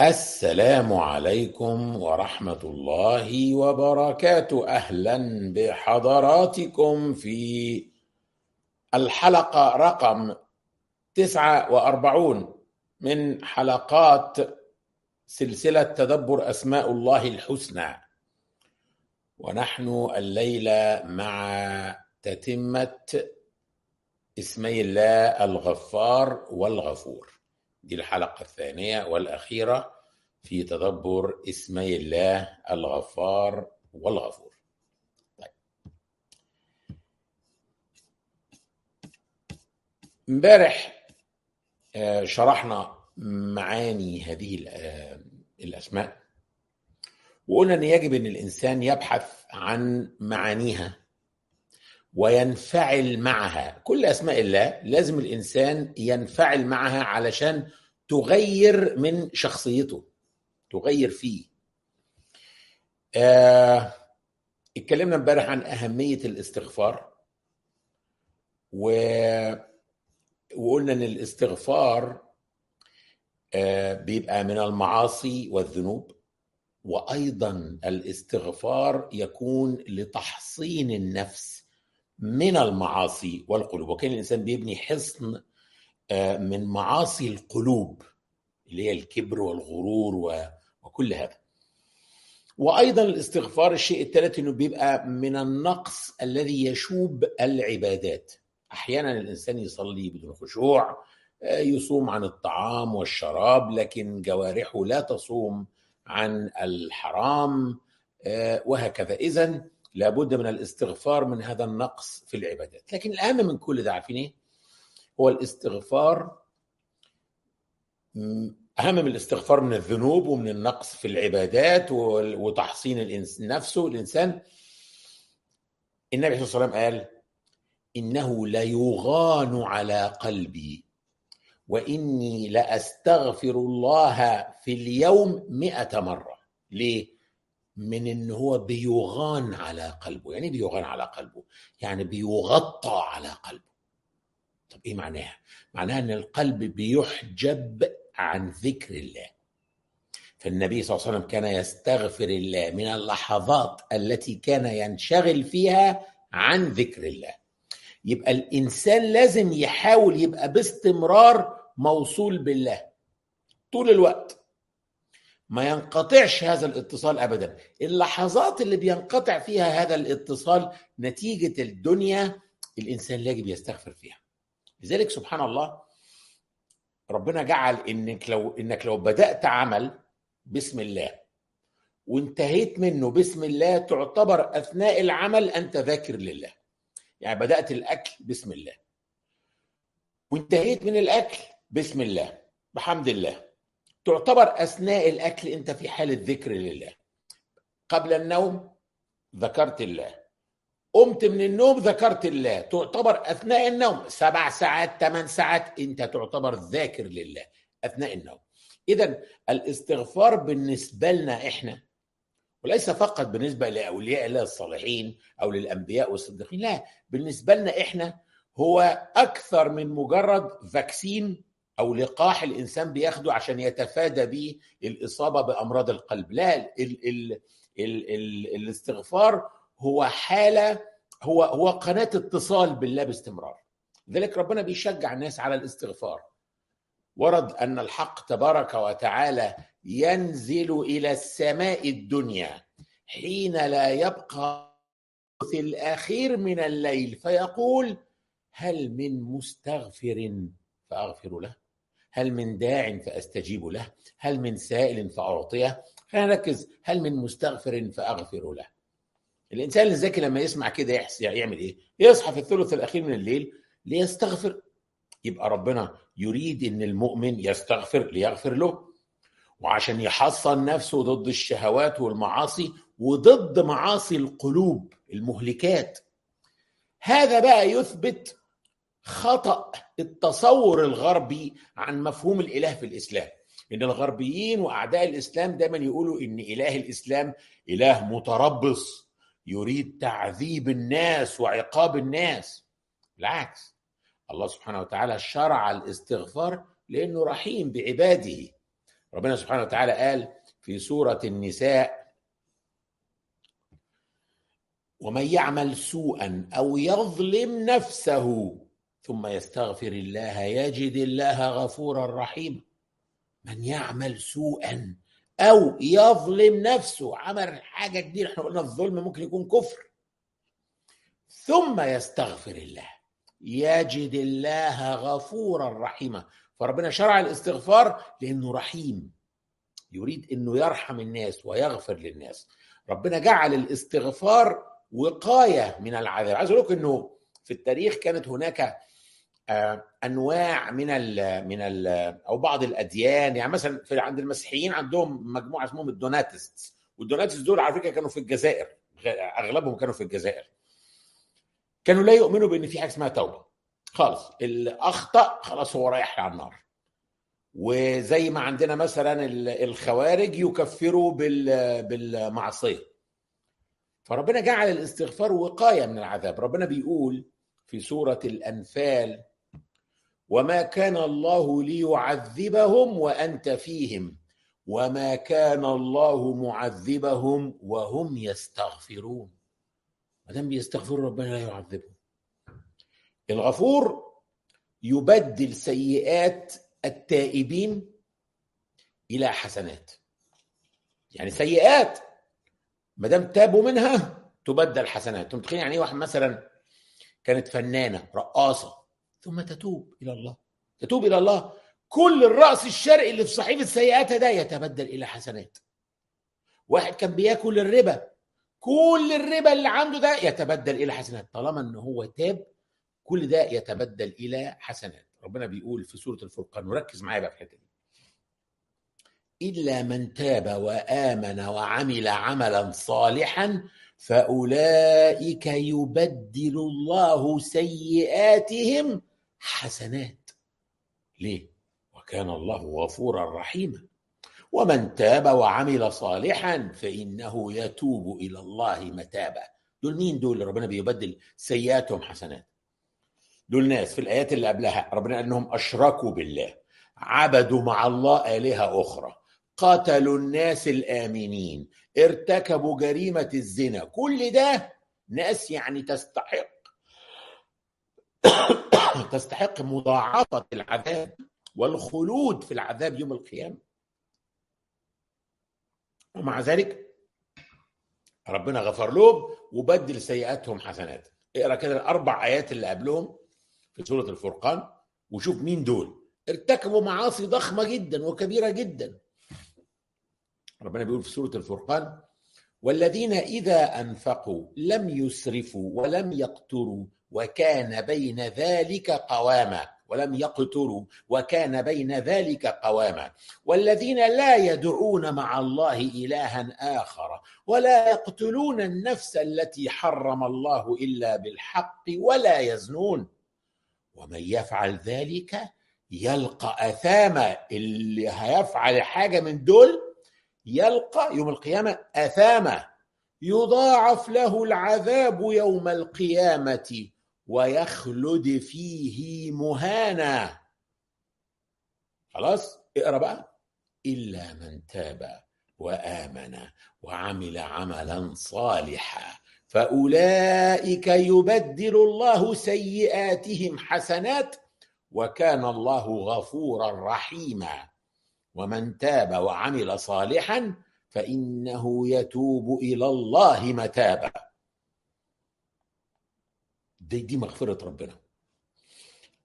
السلام عليكم ورحمة الله وبركاته. أهلا بحضراتكم في الحلقة رقم 49 من حلقات سلسلة تدبر أسماء الله الحسنى. ونحن الليلة مع تتمة اسمي الله الغفار والغفور. دي الحلقة الثانية والأخيرة في تدبر اسمي الله الغفار والغفور. طيب. امبارح آه، شرحنا معاني هذه آه، الأسماء وقلنا أن يجب أن الإنسان يبحث عن معانيها وينفعل معها. كل أسماء الله لازم الإنسان ينفعل معها علشان تغير من شخصيته تغير فيه. آه اتكلمنا امبارح عن أهمية الاستغفار و... وقلنا إن الاستغفار آه بيبقى من المعاصي والذنوب وأيضا الاستغفار يكون لتحصين النفس من المعاصي والقلوب. وكان الإنسان بيبني حصن من معاصي القلوب اللي هي الكبر والغرور وكل هذا. وأيضا الاستغفار الشيء الثالث إنه بيبقى من النقص الذي يشوب العبادات. أحيانا الإنسان يصلي بدون خشوع يصوم عن الطعام والشراب لكن جوارحه لا تصوم عن الحرام وهكذا. اذا لابد من الاستغفار من هذا النقص في العبادات. لكن الأهم من كل ده عارفين إيه؟ هو الاستغفار أهم من الاستغفار من الذنوب ومن النقص في العبادات وتحصين نفسه الإنسان. النبي عليه وسلم قال إنه ليغان على قلبي وإني لأستغفر الله في اليوم مئة مرة. ليه؟ من إن هو بيغان على قلبه. يعني بيغان على قلبه؟ يعني بيغطى على قلبه. طب إيه معناها؟ معناها إن القلب بيحجب عن ذكر الله. فالنبي صلى الله عليه وسلم كان يستغفر الله من اللحظات التي كان ينشغل فيها عن ذكر الله. يبقى الإنسان لازم يحاول يبقى باستمرار موصول بالله طول الوقت. ما ينقطعش هذا الاتصال ابدا. اللحظات اللي بينقطع فيها هذا الاتصال نتيجة الدنيا الإنسان يجب يستغفر فيها. لذلك سبحان الله ربنا جعل إنك لو إنك لو بدأت عمل بسم الله وانتهيت منه بسم الله تعتبر أثناء العمل أنت ذاكر لله. يعني بدأت الأكل بسم الله وانتهيت من الأكل بسم الله بحمد الله. تعتبر أثناء الأكل أنت في حاله ذكر لله. قبل النوم ذكرت الله. قمت من النوم ذكرت الله. تعتبر أثناء النوم. سبع ساعات ثمان ساعات أنت تعتبر ذاكر لله. أثناء النوم. اذا الاستغفار بالنسبة لنا إحنا وليس فقط بالنسبة لأولياء الله الصالحين أو للأنبياء والصديقين لا. بالنسبة لنا إحنا هو أكثر من مجرد فاكسين أو لقاح الإنسان بياخده عشان يتفادى به الإصابة بأمراض القلب. لا ال ال ال ال الاستغفار هو حالة هو هو قناة اتصال بالله باستمرار. لذلك ربنا بيشجع الناس على الاستغفار. ورد أن الحق تبارك وتعالى ينزل إلى السماء الدنيا حين لا يبقى في الأخير من الليل فيقول هل من مستغفر فأغفر له؟ هل من داع فأستجيب له؟ هل من سائل فأعطيه؟ خلينا نركز. هل من مستغفر فأغفر له؟ الإنسان الذكي لما يسمع كده يحس يعمل إيه؟ يصحى في الثلث الأخير من الليل ليستغفر. يبقى ربنا يريد إن المؤمن يستغفر ليغفر له. وعشان يحصن نفسه ضد الشهوات والمعاصي وضد معاصي القلوب المهلكات. هذا بقى يثبت خطأ التصور الغربي عن مفهوم الإله في الإسلام. إن الغربيين وأعداء الإسلام دايما يقولوا إن إله الإسلام إله متربص. يريد تعذيب الناس وعقاب الناس. بالعكس الله سبحانه وتعالى شرع الاستغفار لأنه رحيم بعباده. ربنا سبحانه وتعالى قال في سورة النساء ومن يعمل سوءا أو يظلم نفسه ثم يستغفر الله يجد الله غفورا رحيما. من يعمل سوءا أو يظلم نفسه. عمل حاجة كبيرة. إحنا قلنا الظلم ممكن يكون كفر. ثم يستغفر الله. يجد الله غفورا رحيما. فربنا شرع الاستغفار لأنه رحيم. يريد إنه يرحم الناس ويغفر للناس. ربنا جعل الاستغفار وقاية من العذاب. عايز أقول لكم إنه في التاريخ كانت هناك أنواع من ال من ال أو بعض الأديان. يعني مثلا في عند المسيحيين عندهم مجموعة اسمهم الدوناتست والدوناتست دول على فكرة كانوا في الجزائر. أغلبهم كانوا في الجزائر. كانوا لا يؤمنوا بإن في حاجة اسمها توبة. خالص. اللي اخطا خلاص هو رايح على النار. وزي ما عندنا مثلا الخوارج يكفروا بالمعصية. فربنا جعل الاستغفار وقاية من العذاب. ربنا بيقول في سورة الأنفال وما كان الله ليعذبهم وانت فيهم. وما كان الله معذبهم وهم يستغفرون. ما دام بيستغفروا ربنا لا يعذبهم. الغفور يبدل سيئات التائبين إلى حسنات. يعني سيئات ما دام تابوا منها تبدل حسنات. أنتم متخيلين يعني إيه واحد مثلا كانت فنانة رقاصة ثم تتوب إلى الله. تتوب إلى الله. كل الرأس الشرقي اللي في صحيفة سيئاتها ده يتبدل إلى حسنات. واحد كان بياكل الربا. كل الربا اللي عنده ده يتبدل إلى حسنات. طالما إن هو تاب كل ده يتبدل إلى حسنات. ربنا بيقول في سورة الفرقان وركز معايا بقى في الحتة دي. إلا من تاب وآمن وعمل عملا صالحا فأولئك يبدل الله سيئاتهم حسنات. ليه؟ وكان الله غفورا رحيما. ومن تاب وعمل صالحا فإنه يتوب إلى الله متابا. دول مين دول؟ ربنا بيبدل سيئاتهم حسنات. دول ناس في الآيات اللي قبلها ربنا قال إنهم أشركوا بالله عبدوا مع الله آلهة أخرى قتلوا الناس الآمنين ارتكبوا جريمة الزنا. كل ده ناس يعني تستحق. تستحق مضاعفه العذاب والخلود في العذاب يوم القيامة. ومع ذلك ربنا غفر لهم وبدل سيئاتهم حسنات. اقرأ كده الأربع آيات اللي قبلهم في سورة الفرقان وشوف مين دول. ارتكبوا معاصي ضخمة جدا وكبيرة جدا. ربنا بيقول في سورة الفرقان والذين إذا أنفقوا لم يسرفوا ولم يقتروا وكان بين ذلك قواما ولم يقتروا وكان بين ذلك قواما. والذين لا يدعون مع الله إلها آخر ولا يقتلون النفس التي حرم الله إلا بالحق ولا يزنون. ومن يفعل ذلك يلقى أثاما. اللي هيفعل حاجة من دول يلقى يوم القيامة أثاما. يضاعف له العذاب يوم القيامة. ويخلد فيه مهانا. خلاص؟ اقرأ بقى. إلا من تاب وآمن وعمل عملا صالحا فأولئك يبدل الله سيئاتهم حسنات وكان الله غفورا رحيما. ومن تاب وعمل صالحا فإنه يتوب إلى الله متابا. دي, دي مغفرة ربنا.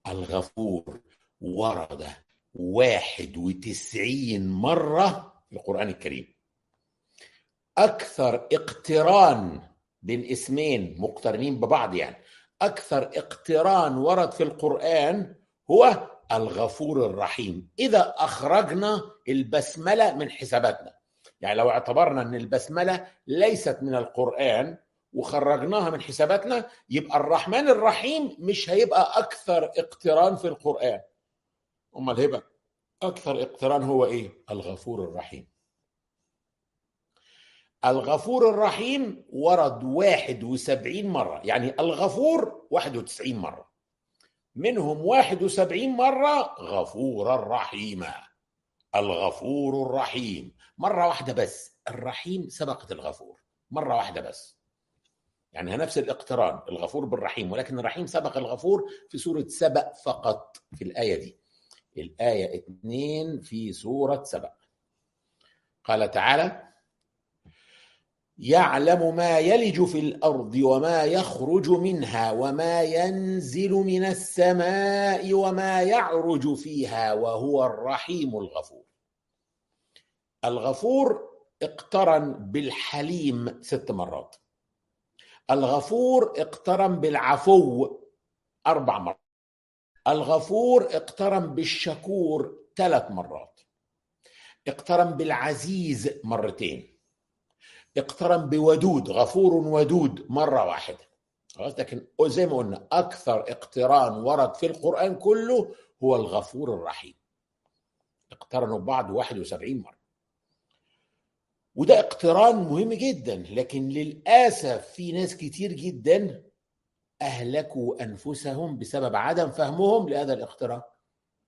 الغفور ورد واحد وتسعين مرة في القرآن الكريم. أكثر اقتران بين اسمين مقترنين ببعض يعني. أكثر اقتران ورد في القرآن هو الغفور الرحيم. إذا أخرجنا البسملة من حساباتنا. يعني لو اعتبرنا أن البسملة ليست من القرآن وخرجناها من حساباتنا يبقى الرحمن الرحيم مش هيبقى أكثر اقتران في القرآن. امال هيبقى أكثر اقتران هو إيه؟ الغفور الرحيم. الغفور الرحيم ورد 71 مرة يعني الغفور 91 مرة. منهم 71 مرة غفورا رحيما الغفور الرحيم. مرة واحدة بس الرحيم سبقت الغفور. مرة واحدة بس. يعني نفس الاقتران الغفور بالرحيم ولكن الرحيم سبق الغفور في سورة سبأ فقط في الآية دي. الآية اثنين في سورة سبأ. قال تعالى يعلم ما يلج في الأرض وما يخرج منها وما ينزل من السماء وما يعرج فيها وهو الرحيم الغفور. الغفور اقترن بالحليم ست مرات. الغفور اقترن بالعفو أربع مرات. الغفور اقترن بالشكور ثلاث مرات. اقترن بالعزيز مرتين. اقترن بودود غفور ودود مرة واحدة. خلاص؟ لكن زي ما قلنا أكثر اقتران ورد في القرآن كله هو الغفور الرحيم. اقترنوا ببعض 71 مرة. وده اقتران مهم جدا لكن للأسف في ناس كتير جدا أهلكوا أنفسهم بسبب عدم فهمهم لهذا الاقتران.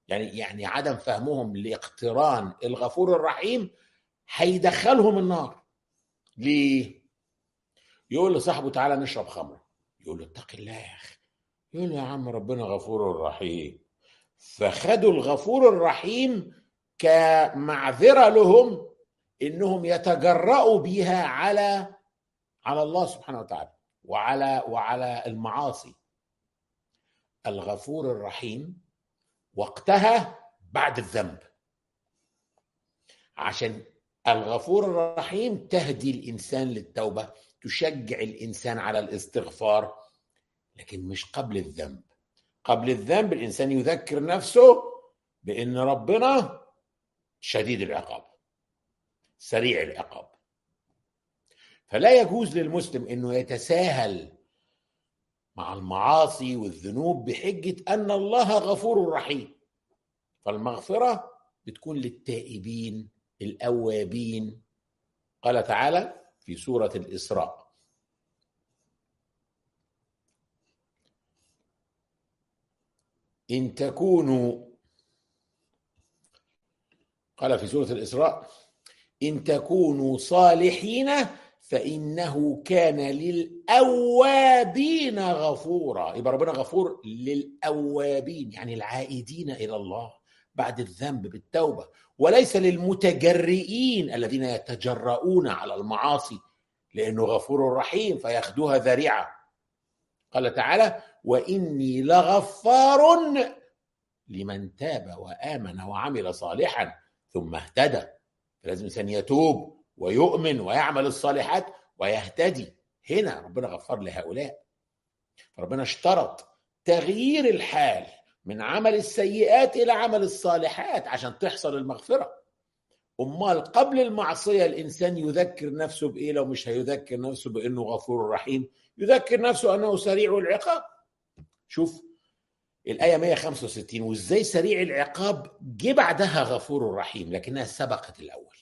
يعني يعني عدم فهمهم لاقتران الغفور الرحيم هيدخلهم النار. ليه؟ يقول لصاحبه تعالى نشرب خمر يقول له اتق الله يا أخي. يقول له يا عم ربنا غفور رحيم. فخدوا الغفور الرحيم كمعذرة لهم إنهم يتجرأوا بها على على الله سبحانه وتعالى وعلى وعلى المعاصي. الغفور الرحيم وقتها بعد الذنب. عشان الغفور الرحيم تهدي الإنسان للتوبة تشجع الإنسان على الاستغفار لكن مش قبل الذنب. قبل الذنب الإنسان يذكر نفسه بإن ربنا شديد العقاب. سريع العقاب. فلا يجوز للمسلم إنه يتساهل مع المعاصي والذنوب بحجة أن الله غفور رحيم. فالمغفرة بتكون للتائبين الأوابين. قال تعالى في سورة الإسراء إن تكونوا قال في سورة الإسراء إن تكونوا صالحين فإنه كان للأوابين غفورا. يبقى ربنا غفور للأوابين يعني العائدين إلى الله بعد الذنب بالتوبة. وليس للمتجرئين الذين يتجرؤون على المعاصي لأنه غفور رحيم فياخدوها ذريعة. قال تعالى وإني لغفار لمن تاب وآمن وعمل صالحا ثم اهتدى. فلازم الإنسان يتوب ويؤمن ويعمل الصالحات ويهتدي. هنا ربنا غفر لهؤلاء. ربنا اشترط تغيير الحال من عمل السيئات إلى عمل الصالحات عشان تحصل المغفرة. أمال قبل المعصية الإنسان يذكر نفسه بإيه؟ لو مش هيذكر نفسه بإنه غفور رحيم. يذكر نفسه أنه سريع العقاب. شوف الآية 165 وإزاي سريع العقاب؟ جه بعدها غفور رحيم لكنها سبقت الأول.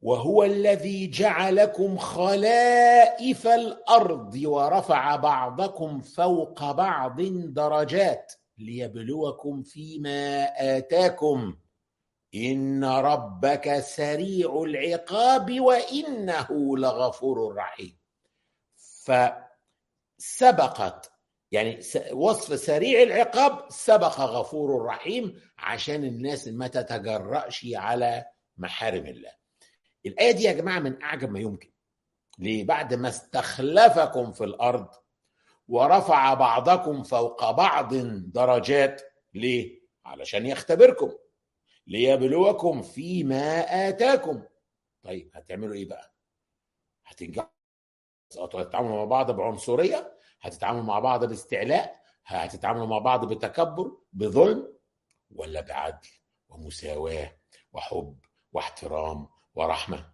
وهو الذي جعلكم خلائف الأرض ورفع بعضكم فوق بعض درجات ليبلوكم فيما آتاكم. إن ربك سريع العقاب وإنه لغفور رحيم. فسبقت يعني وصف سريع العقاب سبق غفور رحيم عشان الناس ما تتجرأش على محارم الله الآية دي يا جماعة من أعجب ما يمكن ليه؟ بعد ما استخلفكم في الأرض ورفع بعضكم فوق بعض درجات ليه؟ علشان يختبركم ليبلوكم فيما آتاكم طيب هتعملوا إيه بقى؟ هتنجحوا هتتعاملوا مع بعض بعنصرية هتتعاملوا مع بعض باستعلاء هتتعاملوا مع بعض بتكبر بظلم ولا بعدل ومساواة وحب واحترام ورحمة.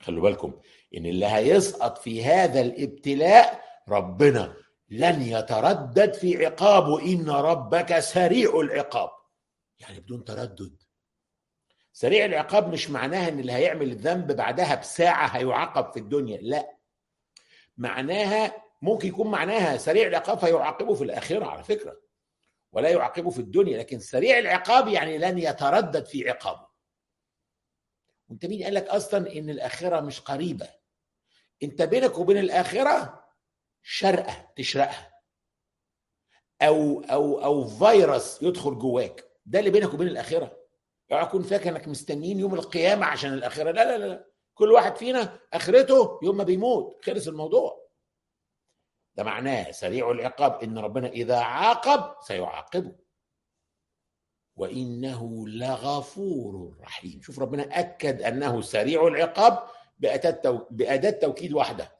خلوا بالكم إن اللي هيسقط في هذا الابتلاء ربنا لن يتردد في عقابه. إن ربك سريع العقاب. يعني بدون تردد. سريع العقاب مش معناها إن اللي هيعمل الذنب بعدها بساعة هيعاقب في الدنيا لا. معناها ممكن يكون معناها سريع العقاب هيعاقبه في الآخرة على فكرة ولا يعاقبه في الدنيا لكن سريع العقاب يعني لن يتردد في عقابه. وانت مين قال لك أصلا إن الآخرة مش قريبة؟ أنت بينك وبين الآخرة شرقة تشرقها. أو أو أو فيروس يدخل جواك. ده اللي بينك وبين الآخرة. اوعى تكون فاكر إنك مستنيين يوم القيامة عشان الآخرة. لا لا لا. كل واحد فينا آخرته يوم ما بيموت. خلص الموضوع. ده معناه سريع العقاب إن ربنا إذا عاقب سيعاقبه. وإنه لغفور رحيم. شوف ربنا أكد أنه سريع العقاب بأداة توكيد واحدة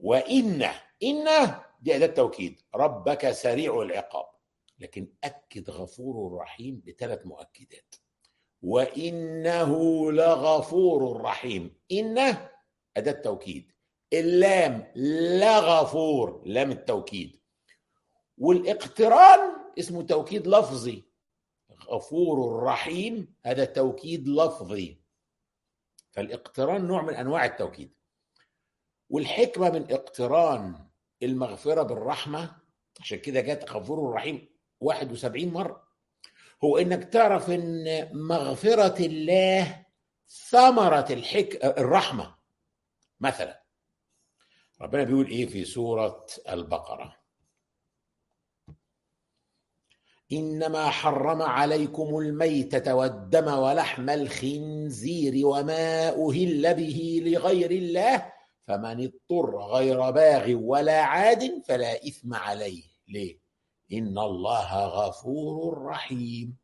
وإن إن دي أداة توكيد ربك سريع العقاب. لكن أكد غفور رحيم بثلاث مؤكدات. وإنه لغفور رحيم. إن أداة توكيد اللام لغفور لام التوكيد. والاقتران اسمه توكيد لفظي. غفور رحيم هذا توكيد لفظي. فالاقتران نوع من أنواع التوكيد. والحكمة من اقتران المغفرة بالرحمة عشان كده جت غفور رحيم 71 مرة. هو إنك تعرف إن مغفرة الله ثمرة الحك... الرحمة مثلا. ربنا بيقول إيه في سورة البقرة؟ إنما حرم عليكم الميتة والدم ولحم الخنزير وما أهل به لغير الله فمن اضطر غير باغ ولا عاد فلا إثم عليه. ليه؟ إن الله غفور رحيم.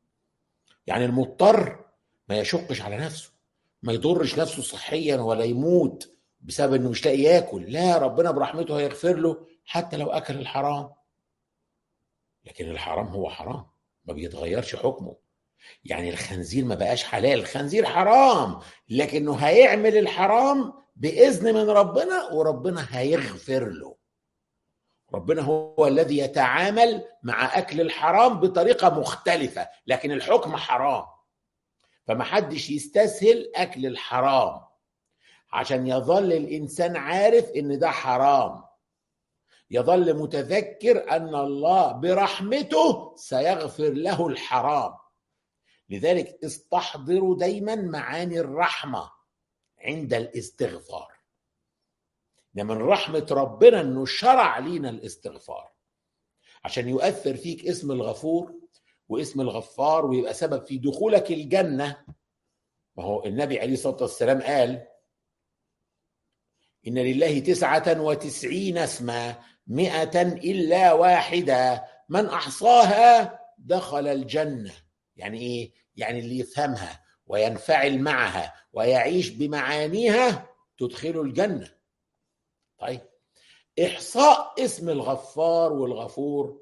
يعني المضطر ما يشقش على نفسه ما يضرش نفسه صحيا ولا يموت. بسبب إنه مش لاقي ياكل. لا ربنا برحمته هيغفر له حتى لو أكل الحرام. لكن الحرام هو حرام ما بيتغيرش حكمه. يعني الخنزير ما بقاش حلال. الخنزير حرام لكنه هيعمل الحرام بإذن من ربنا وربنا هيغفر له. ربنا هو الذي يتعامل مع أكل الحرام بطريقة مختلفة لكن الحكم حرام. فما حدش يستسهل أكل الحرام. عشان يظل الإنسان عارف إن ده حرام. يظل متذكر أن الله برحمته سيغفر له الحرام. لذلك استحضروا دايما معاني الرحمة عند الاستغفار. ده من رحمة ربنا إنه شرع لينا الاستغفار. عشان يؤثر فيك اسم الغفور واسم الغفار ويبقى سبب في دخولك الجنة. ما هو النبي عليه الصلاة والسلام قال إن لله تسعة وتسعين اسما مئة إلا واحدة. من أحصاها دخل الجنة. يعني إيه؟ يعني اللي يفهمها وينفعل معها ويعيش بمعانيها تدخله الجنة. طيب إحصاء اسم الغفار والغفور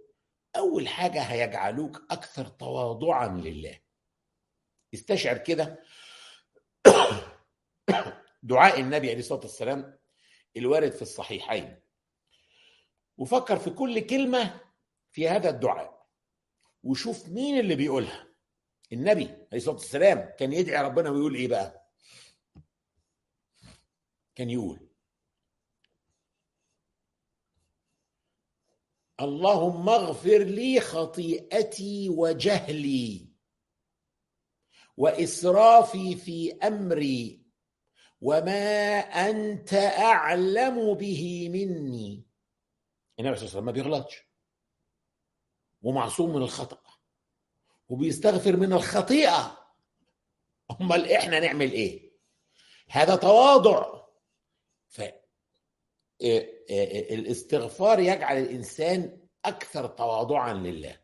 أول حاجة هيجعلوك أكثر تواضعا لله. استشعر كده. دعاء النبي عليه الصلاة والسلام الوارد في الصحيحين. وفكر في كل كلمة في هذا الدعاء وشوف مين اللي بيقولها. النبي عليه الصلاة والسلام كان يدعي ربنا ويقول إيه بقى؟ كان يقول اللهم اغفر لي خطيئتي وجهلي وإسرافي في أمري وما انت اعلم به مني. النبي صلى الله عليه وسلم ما بيغلطش. ومعصوم من الخطأ. وبيستغفر من الخطيئة. أمال إحنا نعمل إيه؟ هذا تواضع. ف الاستغفار يجعل الإنسان أكثر تواضعا لله.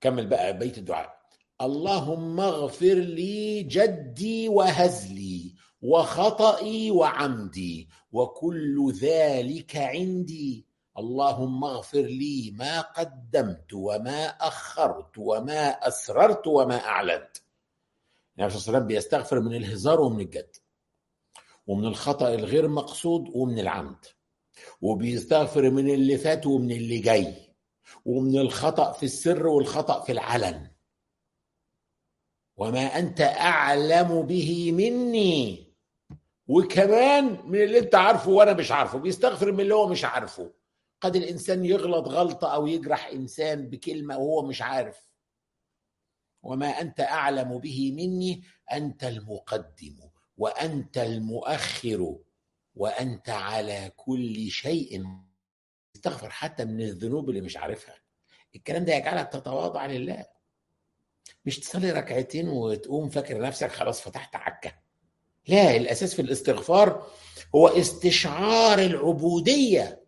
كمل بقى بيت الدعاء. اللهم اغفر لي جدي وهزلي وخطئي وعمدي وكل ذلك عندي. اللهم اغفر لي ما قدمت وما أخرت وما أسررت وما أعلنت. النبي صلى الله عليه وسلم بيستغفر من الهزار ومن الجد ومن الخطأ الغير مقصود ومن العمد وبيستغفر من اللي فات ومن اللي جاي ومن الخطأ في السر والخطأ في العلن. وما أنت أعلم به مني. وكمان من اللي أنت عارفه وأنا مش عارفه بيستغفر من اللي هو مش عارفه. قد الإنسان يغلط غلطة أو يجرح إنسان بكلمة وهو مش عارف. وما أنت أعلم به مني أنت المقدم وأنت المؤخر وأنت على كل شيء. استغفر حتى من الذنوب اللي مش عارفها. الكلام ده يجعلك تتواضع لله. مش تصلي ركعتين وتقوم فاكر نفسك خلاص فتحت عكة. لا الأساس في الاستغفار هو استشعار العبودية.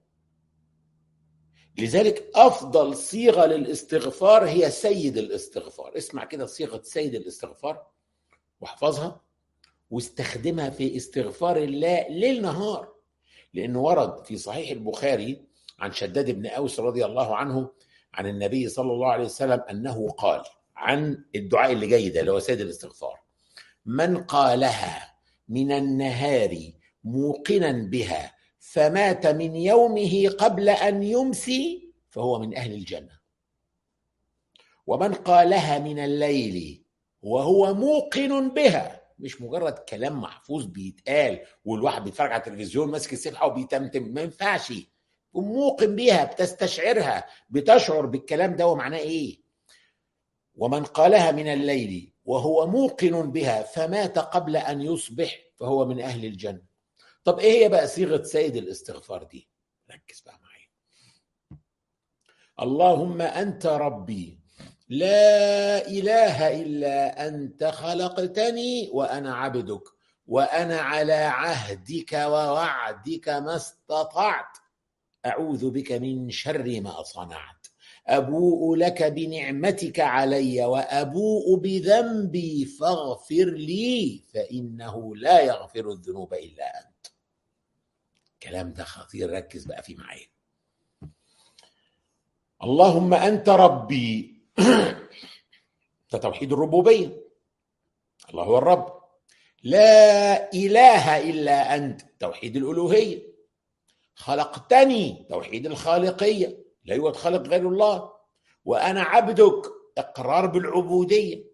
لذلك أفضل صيغة للاستغفار هي سيد الاستغفار. اسمع كده صيغة سيد الاستغفار واحفظها واستخدمها في استغفار الله ليل نهار. لأنه ورد في صحيح البخاري عن شداد بن أوس رضي الله عنه عن النبي صلى الله عليه وسلم أنه قال عن الدعاء اللي جاي ده اللي هو سيد الاستغفار. من قالها من النهار موقنا بها فمات من يومه قبل أن يمسي فهو من أهل الجنة. ومن قالها من الليل وهو موقن بها مش مجرد كلام محفوظ بيتقال والواحد بيتفرج على التلفزيون ماسك السبحه وبيتمتم. ما ينفعش. موقن بيها بتستشعرها بتشعر بالكلام ده ومعناه إيه؟ ومن قالها من الليل وهو موقن بها فمات قبل أن يصبح فهو من أهل الجنة. طب إيه هي بقى صيغة سيد الاستغفار دي؟ ركز بقى معايا. اللهم أنت ربي لا إله إلا أنت خلقتني وأنا عبدك وأنا على عهدك ووعدك ما استطعت. أعوذ بك من شر ما صنعت. أبوء لك بنعمتك علي وأبوء بذنبي فاغفر لي فإنه لا يغفر الذنوب إلا أنت. الكلام ده خطير ركز بقى فيه معايا. اللهم أنت ربي. ده توحيد الربوبية. الله هو الرب. لا إله إلا أنت توحيد الألوهية. خلقتني توحيد الخالقية. لا يوجد خالق غير الله. وأنا عبدك. إقرار بالعبودية.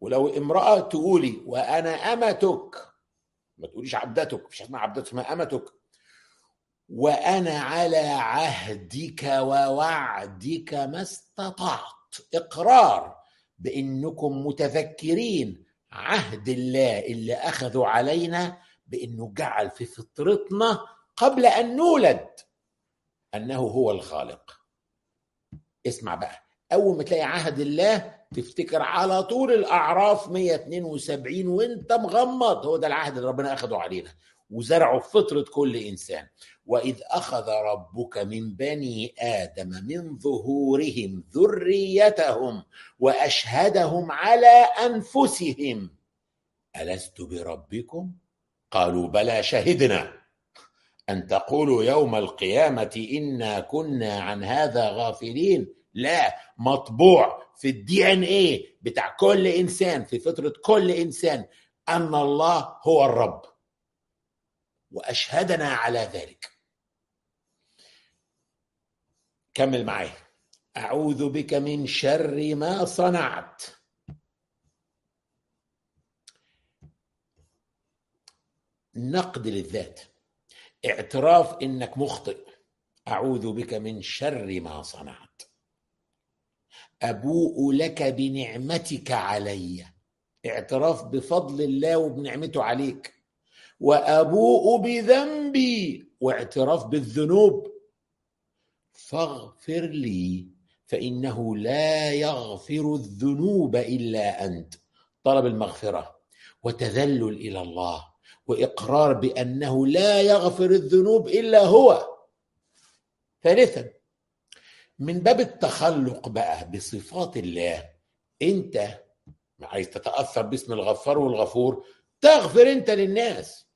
ولو امرأة تقولي وأنا أمتك. ما تقوليش عبدتك. مش اسمها عبدتك اسمها أمتك. وأنا على عهدك ووعدك ما استطعت. إقرار بأنكم متذكرين عهد الله اللي أخذوا علينا بأنه جعل في فطرتنا قبل أن نولد. أنه هو الخالق. اسمع بقى. أول ما تلاقي عهد الله تفتكر على طول الأعراف 172 وأنت مغمض. هو ده العهد اللي ربنا أخده علينا. وزرعه في فطرة كل إنسان. وإذ أخذ ربك من بني آدم من ظهورهم ذريتهم وأشهدهم على أنفسهم. ألست بربكم؟ قالوا بلى شهدنا. أن تقولوا يوم القيامة إنا كنا عن هذا غافلين. لا مطبوع في الدي ان إيه بتاع كل إنسان في فطرة كل إنسان أن الله هو الرب. وأشهدنا على ذلك. كمل معايا. أعوذ بك من شر ما صنعت. نقد للذات. اعتراف إنك مخطئ. أعوذ بك من شر ما صنعت. أبوء لك بنعمتك علي. اعتراف بفضل الله وبنعمته عليك. وأبوء بذنبي. واعتراف بالذنوب. فاغفر لي فإنه لا يغفر الذنوب إلا أنت. طلب المغفرة وتذلل إلى الله. وإقرار بأنه لا يغفر الذنوب إلا هو. ثالثا من باب التخلق بقى بصفات الله أنت عايز تتأثر باسم الغفار والغفور تغفر أنت للناس.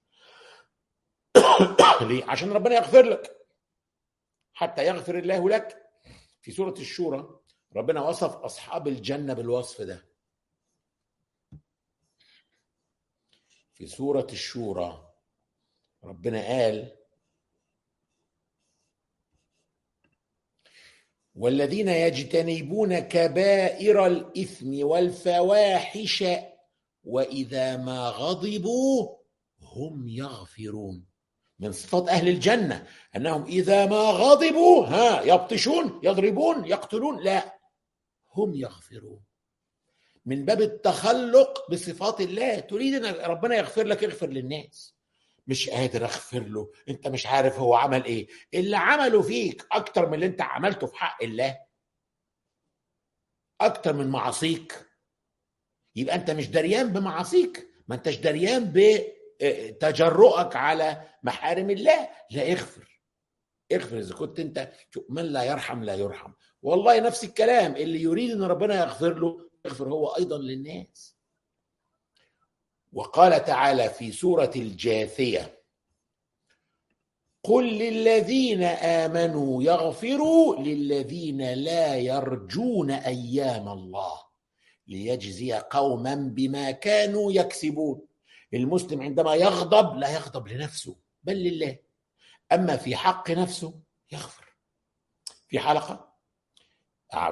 ليه؟ عشان ربنا يغفر لك. حتى يغفر الله لك. في سورة الشورى ربنا وصف أصحاب الجنة بالوصف ده. في سورة الشورى. ربنا قال والذين يجتنبون كبائر الإثم والفواحش وإذا ما غضبوا هم يغفرون. من صفات أهل الجنة أنهم إذا ما غضبوا ها يبطشون يضربون يقتلون لا هم يغفرون. من باب التخلق بصفات الله. تريد أن ربنا يغفر لك اغفر للناس. مش قادر أغفر له. أنت مش عارف هو عمل إيه. اللي عمله فيك أكتر من اللي أنت عملته في حق الله. أكتر من معاصيك. يبقى أنت مش دريان بمعاصيك. ما أنتش دريان بتجرؤك على محارم الله. لا اغفر. اغفر إذا كنت أنت من لا يرحم لا يرحم. والله نفس الكلام. اللي يريد إن ربنا يغفر له يغفر هو أيضا للناس. وقال تعالى في سورة الجاثية قل للذين آمنوا يغفروا للذين لا يرجون أيام الله ليجزي قوما بما كانوا يكسبون. المسلم عندما يغضب لا يغضب لنفسه بل لله. أما في حق نفسه يغفر. في حلقة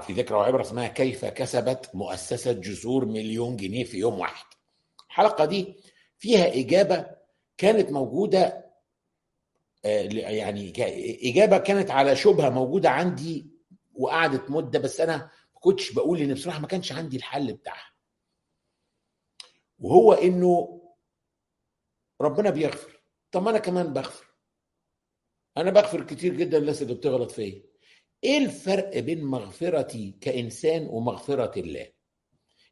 في ذكرى وعبره اسمها كيف كسبت مؤسسة جسور مليون جنيه في يوم واحد. الحلقة دي فيها إجابة كانت موجودة يعني إجابة كانت على شبهة موجودة عندي وقعدت مدة بس أنا ما كنتش بقول إن بصراحة ما كانش عندي الحل بتاعها. وهو إنه ربنا بيغفر. طب ما أنا كمان بغفر. أنا بغفر كتير جدا للناس اللي بتغلط فيا. إيه الفرق بين مغفرتي كإنسان ومغفرة الله؟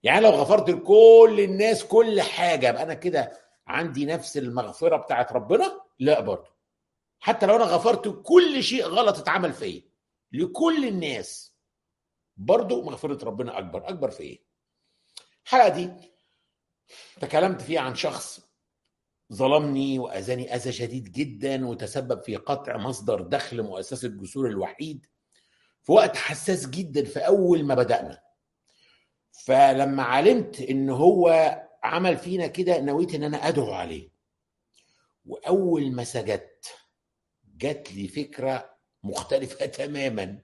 يعني لو غفرت لكل الناس كل حاجة يبقى أنا كده عندي نفس المغفرة بتاعت ربنا؟ لا برضه. حتى لو أنا غفرت كل شيء غلط اتعمل فيا لكل الناس. برضه مغفرة ربنا أكبر. أكبر في إيه؟ الحلقة دي تكلمت فيها عن شخص ظلمني وأذاني أذى شديد جدا وتسبب في قطع مصدر دخل مؤسسة جسور الوحيد. في وقت حساس جدا في أول ما بدأنا. فلما علمت إن هو عمل فينا كده نويت إن أنا أدعو عليه. وأول ما سجدت جات لي فكرة مختلفة تماما.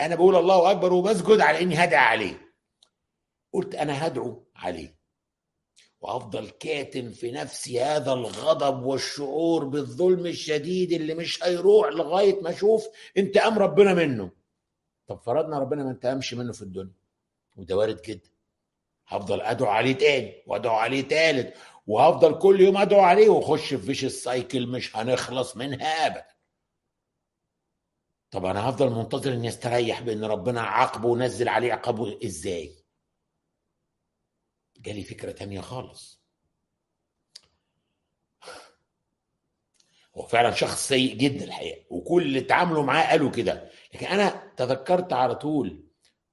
أنا بقول الله أكبر وبسجد على إني هدعي عليه. قلت أنا هدعو عليه. وأفضل كاتم في نفسي هذا الغضب والشعور بالظلم الشديد اللي مش هيروح لغاية ما أشوف انتقام ربنا منه. طب فرضنا ربنا ما انتقمش منه في الدنيا وده وارد جدا. هفضل أدعو عليه تاني وأدعو عليه تالت وهفضل كل يوم أدعو عليه وأخش في فيش السايكل مش هنخلص منها ابدا. طب أنا هفضل منتظر ان يستريح بإن ربنا عاقبه ونزل عليه عقابه إزاي؟ جالي فكرة تانية خالص. هو فعلا شخص سيء جدا الحقيقة وكل اللي اتعاملوا معاه قالوا كده لكن أنا تذكرت على طول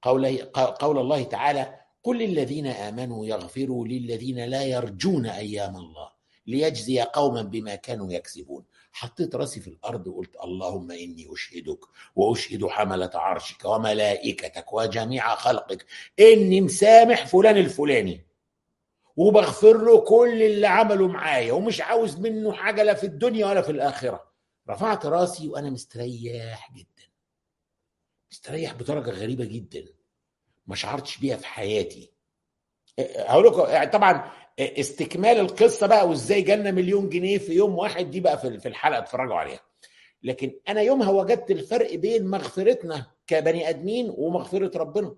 قول قول الله تعالى قل للذين آمنوا يغفروا للذين لا يرجون أيام الله ليجزي قوما بما كانوا يكسبون. حطيت راسي في الأرض وقلت اللهم إني أشهدك وأشهد حملة عرشك وملائكتك وجميع خلقك. إني مسامح فلان الفلاني وبغفر له كل اللي عمله معايا ومش عاوز منه حاجة لا في الدنيا ولا في الآخرة. رفعت راسي وأنا مستريح جدا. مستريح بدرجة غريبة جدا. ما شعرتش بيها في حياتي. هقول لكم طبعا استكمال القصة بقى وإزاي جالنا مليون جنيه في يوم واحد دي بقى في الحلقة اتفرجوا عليها. لكن أنا يومها وجدت الفرق بين مغفرتنا كبني آدمين ومغفرة ربنا.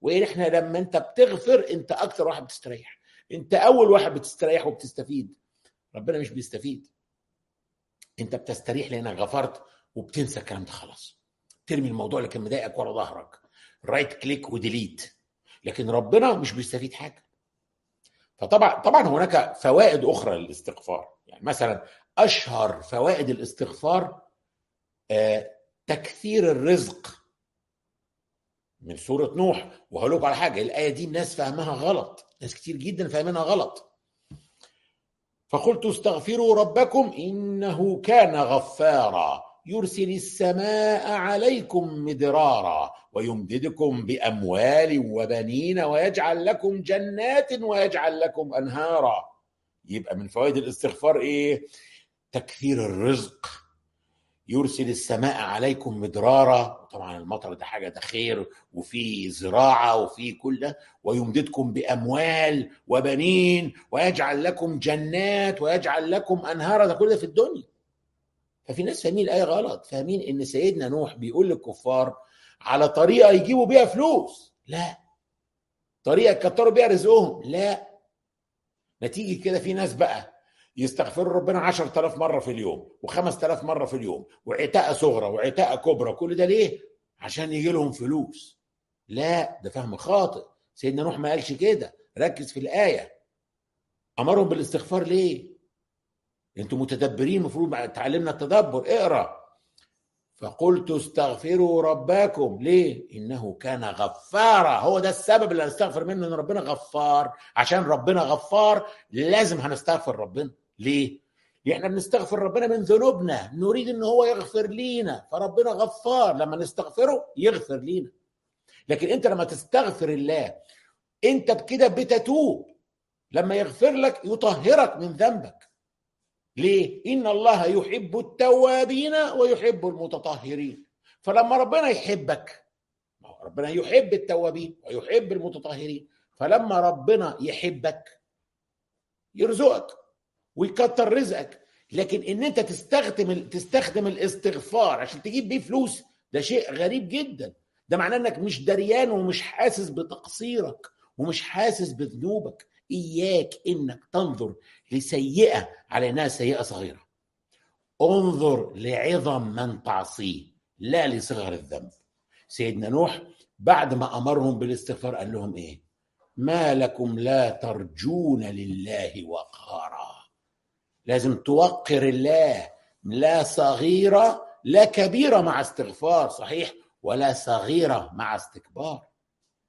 وإن إحنا لما أنت بتغفر أنت أكتر واحد بتستريح. أنت أول واحد بتستريح وبتستفيد. ربنا مش بيستفيد. أنت بتستريح لأنك غفرت وبتنسى الكلام ده خلاص. ترمي الموضوع اللي كان مضايقك ورا ظهرك. right click و delete لكن ربنا مش بيستفيد حاجة. فطبعا طبعا هناك فوائد أخرى للاستغفار. يعني مثلا أشهر فوائد الاستغفار آه تكثير الرزق من سورة نوح. وهقول لكم على حاجة الآية دي الناس فاهمها غلط. ناس كتير جدا فاهمينها غلط. فقلت استغفروا ربكم إنه كان غفارا. يرسل السماء عليكم مدرارا ويمددكم بأموال وبنين ويجعل لكم جنات ويجعل لكم أنهارا. يبقى من فوائد الاستغفار إيه؟ تكثير الرزق. يرسل السماء عليكم مدرارا. طبعا المطر ده حاجة ده خير وفي زراعة وفي كل ده. ويمددكم بأموال وبنين ويجعل لكم جنات ويجعل لكم أنهارا. ده كل ده في الدنيا. ففي ناس فاهمين الآية غلط فاهمين إن سيدنا نوح بيقول للكفار على طريقة يجيبوا بيها فلوس. لا. طريقة يكتروا بيها رزقهم. لا. نتيجة كده في ناس بقى يستغفروا ربنا 10000 مرة في اليوم و5000 مرة في اليوم وعتاء صغرى وعتاء كبرى. كل ده ليه؟ عشان يجي لهم فلوس. لا. ده فهم خاطئ. سيدنا نوح ما قالش كده. ركز في الآية. أمرهم بالاستغفار ليه؟ أنتوا متدبرين المفروض تعلمنا التدبر اقرأ. فقلت استغفروا ربكم. ليه؟ إنه كان غفارا. هو ده السبب اللي هنستغفر منه إن ربنا غفار. عشان ربنا غفار لازم هنستغفر ربنا. ليه؟ إحنا بنستغفر ربنا من ذنوبنا. نريد إن هو يغفر لينا. فربنا غفار. لما نستغفره يغفر لينا. لكن أنت لما تستغفر الله أنت بكده بتتوب. لما يغفر لك يطهرك من ذنبك. ليه؟ إن الله يحب التوابين ويحب المتطهرين. فلما ربنا يحبك ربنا يحب التوابين ويحب المتطهرين. فلما ربنا يحبك يرزقك ويكتر رزقك. لكن إن أنت تستخدم تستخدم الاستغفار عشان تجيب بيه فلوس ده شيء غريب جدا. ده معناه إنك مش دريان ومش حاسس بتقصيرك ومش حاسس بذنوبك. إياك إنك تنظر لسيئة على انها سيئة صغيرة. انظر لعظم من تعصيه لا لصغر الذنب. سيدنا نوح بعد ما أمرهم بالاستغفار قال لهم إيه؟ ما لكم لا ترجون لله وقارا. لازم توقر الله لا صغيره لا كبيره مع استغفار صحيح ولا صغيره مع استكبار.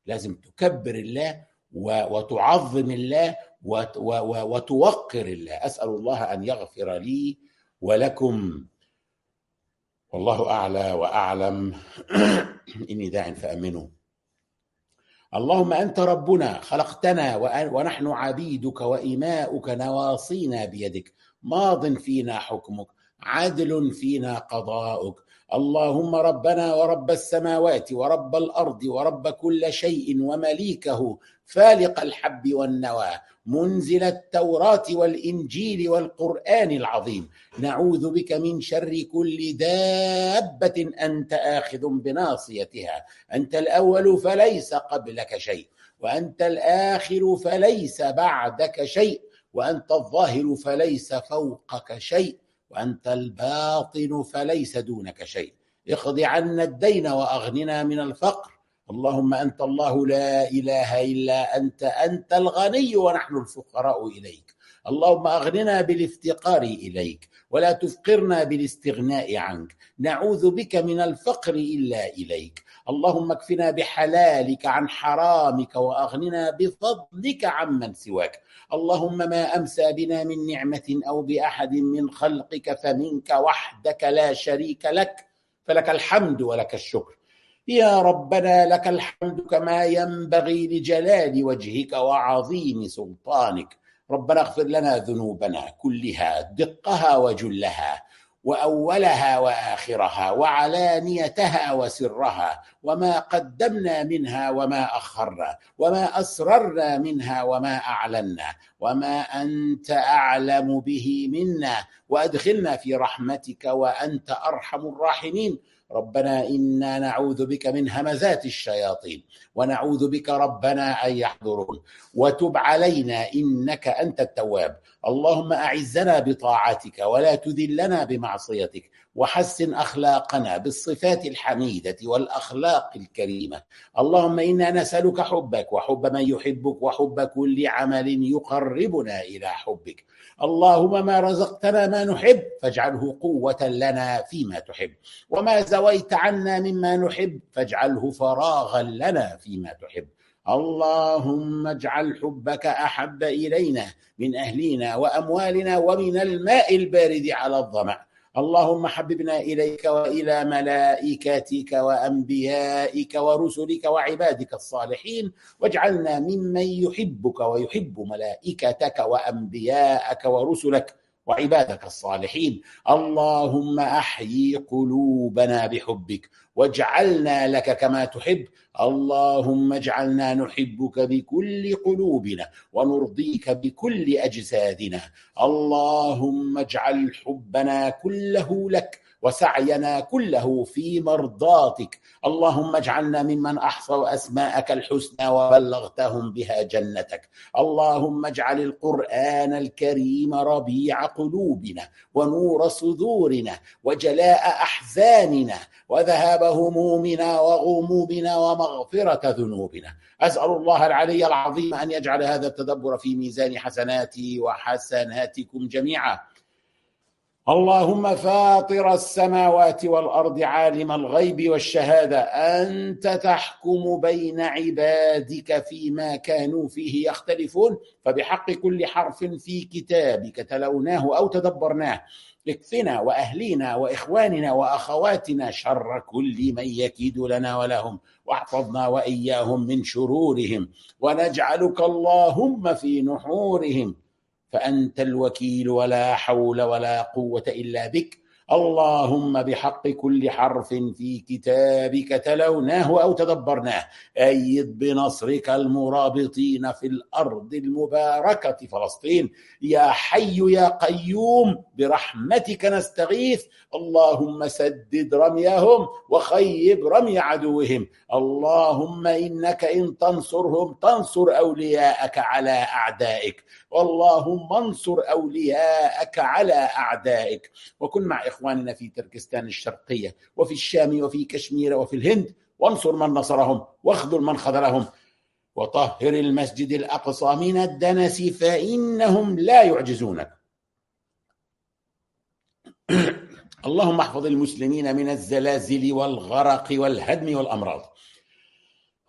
لازم تكبر الله وتعظم الله وتوقر الله. أسأل الله أن يغفر لي ولكم. والله أعلى وأعلم. إني داع فامنوا اللهم أنت ربنا خلقتنا ونحن عبيدك وإماؤك نواصينا بيدك. ماض فينا حكمك عدل فينا قضاؤك. اللهم ربنا ورب السماوات ورب الأرض ورب كل شيء ومليكه فالق الحب والنوى منزل التوراة والإنجيل والقرآن العظيم. نعوذ بك من شر كل دابة أنت آخذ بناصيتها. أنت الأول فليس قبلك شيء وأنت الآخر فليس بعدك شيء وأنت الظاهر فليس فوقك شيء. وأنت الباطن فليس دونك شيء. اقض عنا الدين وأغننا من الفقر. اللهم أنت الله لا إله إلا أنت أنت الغني ونحن الفقراء إليك. اللهم أغننا بالافتقار إليك ولا تفقرنا بالاستغناء عنك. نعوذ بك من الفقر إلا إليك. اللهم اكفنا بحلالك عن حرامك وأغننا بفضلك عمن سواك. اللهم ما أمسى بنا من نعمة أو بأحد من خلقك فمنك وحدك لا شريك لك فلك الحمد ولك الشكر. يا ربنا لك الحمد كما ينبغي لجلال وجهك وعظيم سلطانك. ربنا اغفر لنا ذنوبنا كلها دقها وجلها. وأولها وآخرها وعلانيتها وسرها وما قدمنا منها وما أخرنا وما أسررنا منها وما أعلنا وما أنت أعلم به منا وأدخلنا في رحمتك وأنت أرحم الراحمين. ربنا إنا نعوذ بك من همزات الشياطين ونعوذ بك ربنا أن يحضرون. وتب علينا إنك أنت التواب. اللهم أعزنا بطاعتك ولا تذلنا بمعصيتك وحسن أخلاقنا بالصفات الحميدة والأخلاق الكريمة. اللهم إنا نسألك حبك وحب من يحبك وحب كل عمل يقربنا إلى حبك. اللهم ما رزقتنا ما نحب فاجعله قوة لنا فيما تحب. وما زويت عنا مما نحب فاجعله فراغا لنا فيما تحب. اللهم اجعل حبك أحب إلينا من اهلنا وأموالنا ومن الماء البارد على الظمأ. اللهم حببنا إليك وإلى ملائكتك وأنبيائك ورسلك وعبادك الصالحين. واجعلنا ممن يحبك ويحب ملائكتك وأنبياءك ورسلك وعبادك الصالحين. اللهم أحيي قلوبنا بحبك واجعلنا لك كما تحب. اللهم اجعلنا نحبك بكل قلوبنا ونرضيك بكل أجسادنا. اللهم اجعل حبنا كله لك وسعينا كله في مرضاتك. اللهم اجعلنا ممن أحصوا أسماءك الحسنى وبلغتهم بها جنتك. اللهم اجعل القرآن الكريم ربيع قلوبنا ونور صدورنا وجلاء أحزاننا وذهاب همومنا وغمومنا ومغفرة ذنوبنا. أسأل الله العلي العظيم أن يجعل هذا التدبر في ميزان حسناتي وحسناتكم جميعا. اللهم فاطر السماوات والأرض عالم الغيب والشهادة أنت تحكم بين عبادك فيما كانوا فيه يختلفون فبحق كل حرف في كتابك تلوناه أو تدبرناه. اكفنا وأهلينا وإخواننا وأخواتنا شر كل من يكيد لنا ولهم واحفظنا وإياهم من شرورهم ونجعلك اللهم في نحورهم. فأنت الوكيل ولا حول ولا قوة إلا بك. اللهم بحق كل حرف في كتابك تلوناه أو تدبرناه. أيد بنصرك المرابطين في الأرض المباركة فلسطين. يا حي يا قيوم برحمتك نستغيث. اللهم سدد رميهم وخيب رمي عدوهم. اللهم إنك إن تنصرهم تنصر أولياءك على أعدائك. اللهم انصر أولياءك على أعدائك. وكن مع إخواننا في تركستان الشرقية وفي الشام وفي كشمير وفي الهند وانصر من نصرهم واخذل من خذلهم وطهر المسجد الأقصى من الدنس فإنهم لا يعجزونك. اللهم احفظ المسلمين من الزلازل والغرق والهدم والأمراض.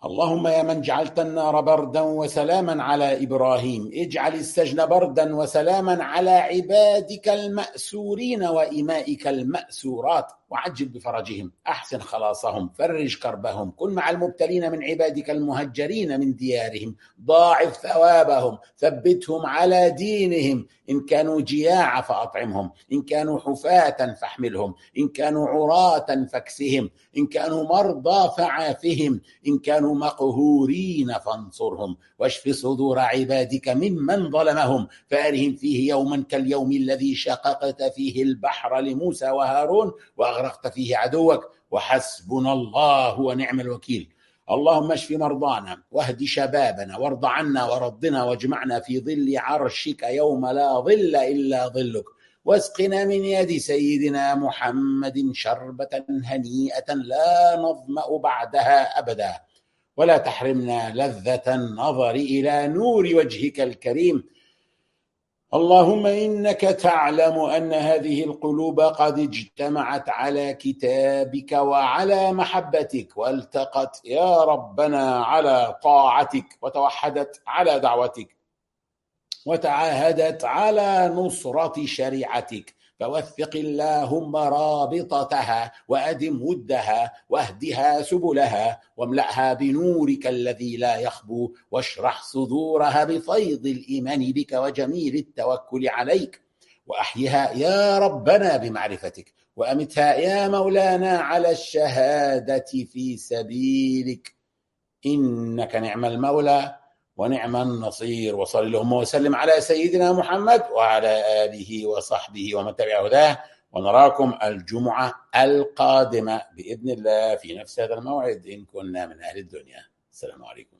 اللهم يا من جعلت النار بردا وسلاما على إبراهيم اجعل السجن بردا وسلاما على عبادك المأسورين وإمائك المأسورات. وعجل بفرجهم. أحسن خلاصهم فرج كربهم. كن مع المبتلين من عبادك المهجرين من ديارهم. ضاعف ثوابهم ثبتهم على دينهم. إن كانوا جياع فأطعمهم. إن كانوا حفاة فاحملهم. إن كانوا عراة فاكسهم. إن كانوا مرضى فعافهم. إن كانوا مقهورين فانصرهم. واشف صدور عبادك ممن ظلمهم. فأرهم فيه يوما كاليوم الذي شققت فيه البحر لموسى وهارون. واغرقت فيه عدوك وحسبنا الله ونعم الوكيل. اللهم اشف مرضانا واهد شبابنا وارض عنا ورضنا واجمعنا في ظل عرشك يوم لا ظل إلا ظلك. واسقنا من يد سيدنا محمد شربة هنيئة لا نظمأ بعدها أبدا. ولا تحرمنا لذة النظر إلى نور وجهك الكريم. اللهم إنك تعلم أن هذه القلوب قد اجتمعت على كتابك وعلى محبتك والتقت يا ربنا على طاعتك وتوحدت على دعوتك وتعاهدت على نصرة شريعتك. فوثق اللهم رابطتها وأدم ودها واهدها سبلها واملأها بنورك الذي لا يخبو واشرح صدورها بفيض الإيمان بك وجميل التوكل عليك وأحيها يا ربنا بمعرفتك وأمتها يا مولانا على الشهادة في سبيلك. إنك نعم المولى. ونعم النصير. وصل اللهم وسلم على سيدنا محمد وعلى آله وصحبه ومن تبع هداه. ونراكم الجمعة القادمة بإذن الله في نفس هذا الموعد إن كنا من أهل الدنيا. السلام عليكم.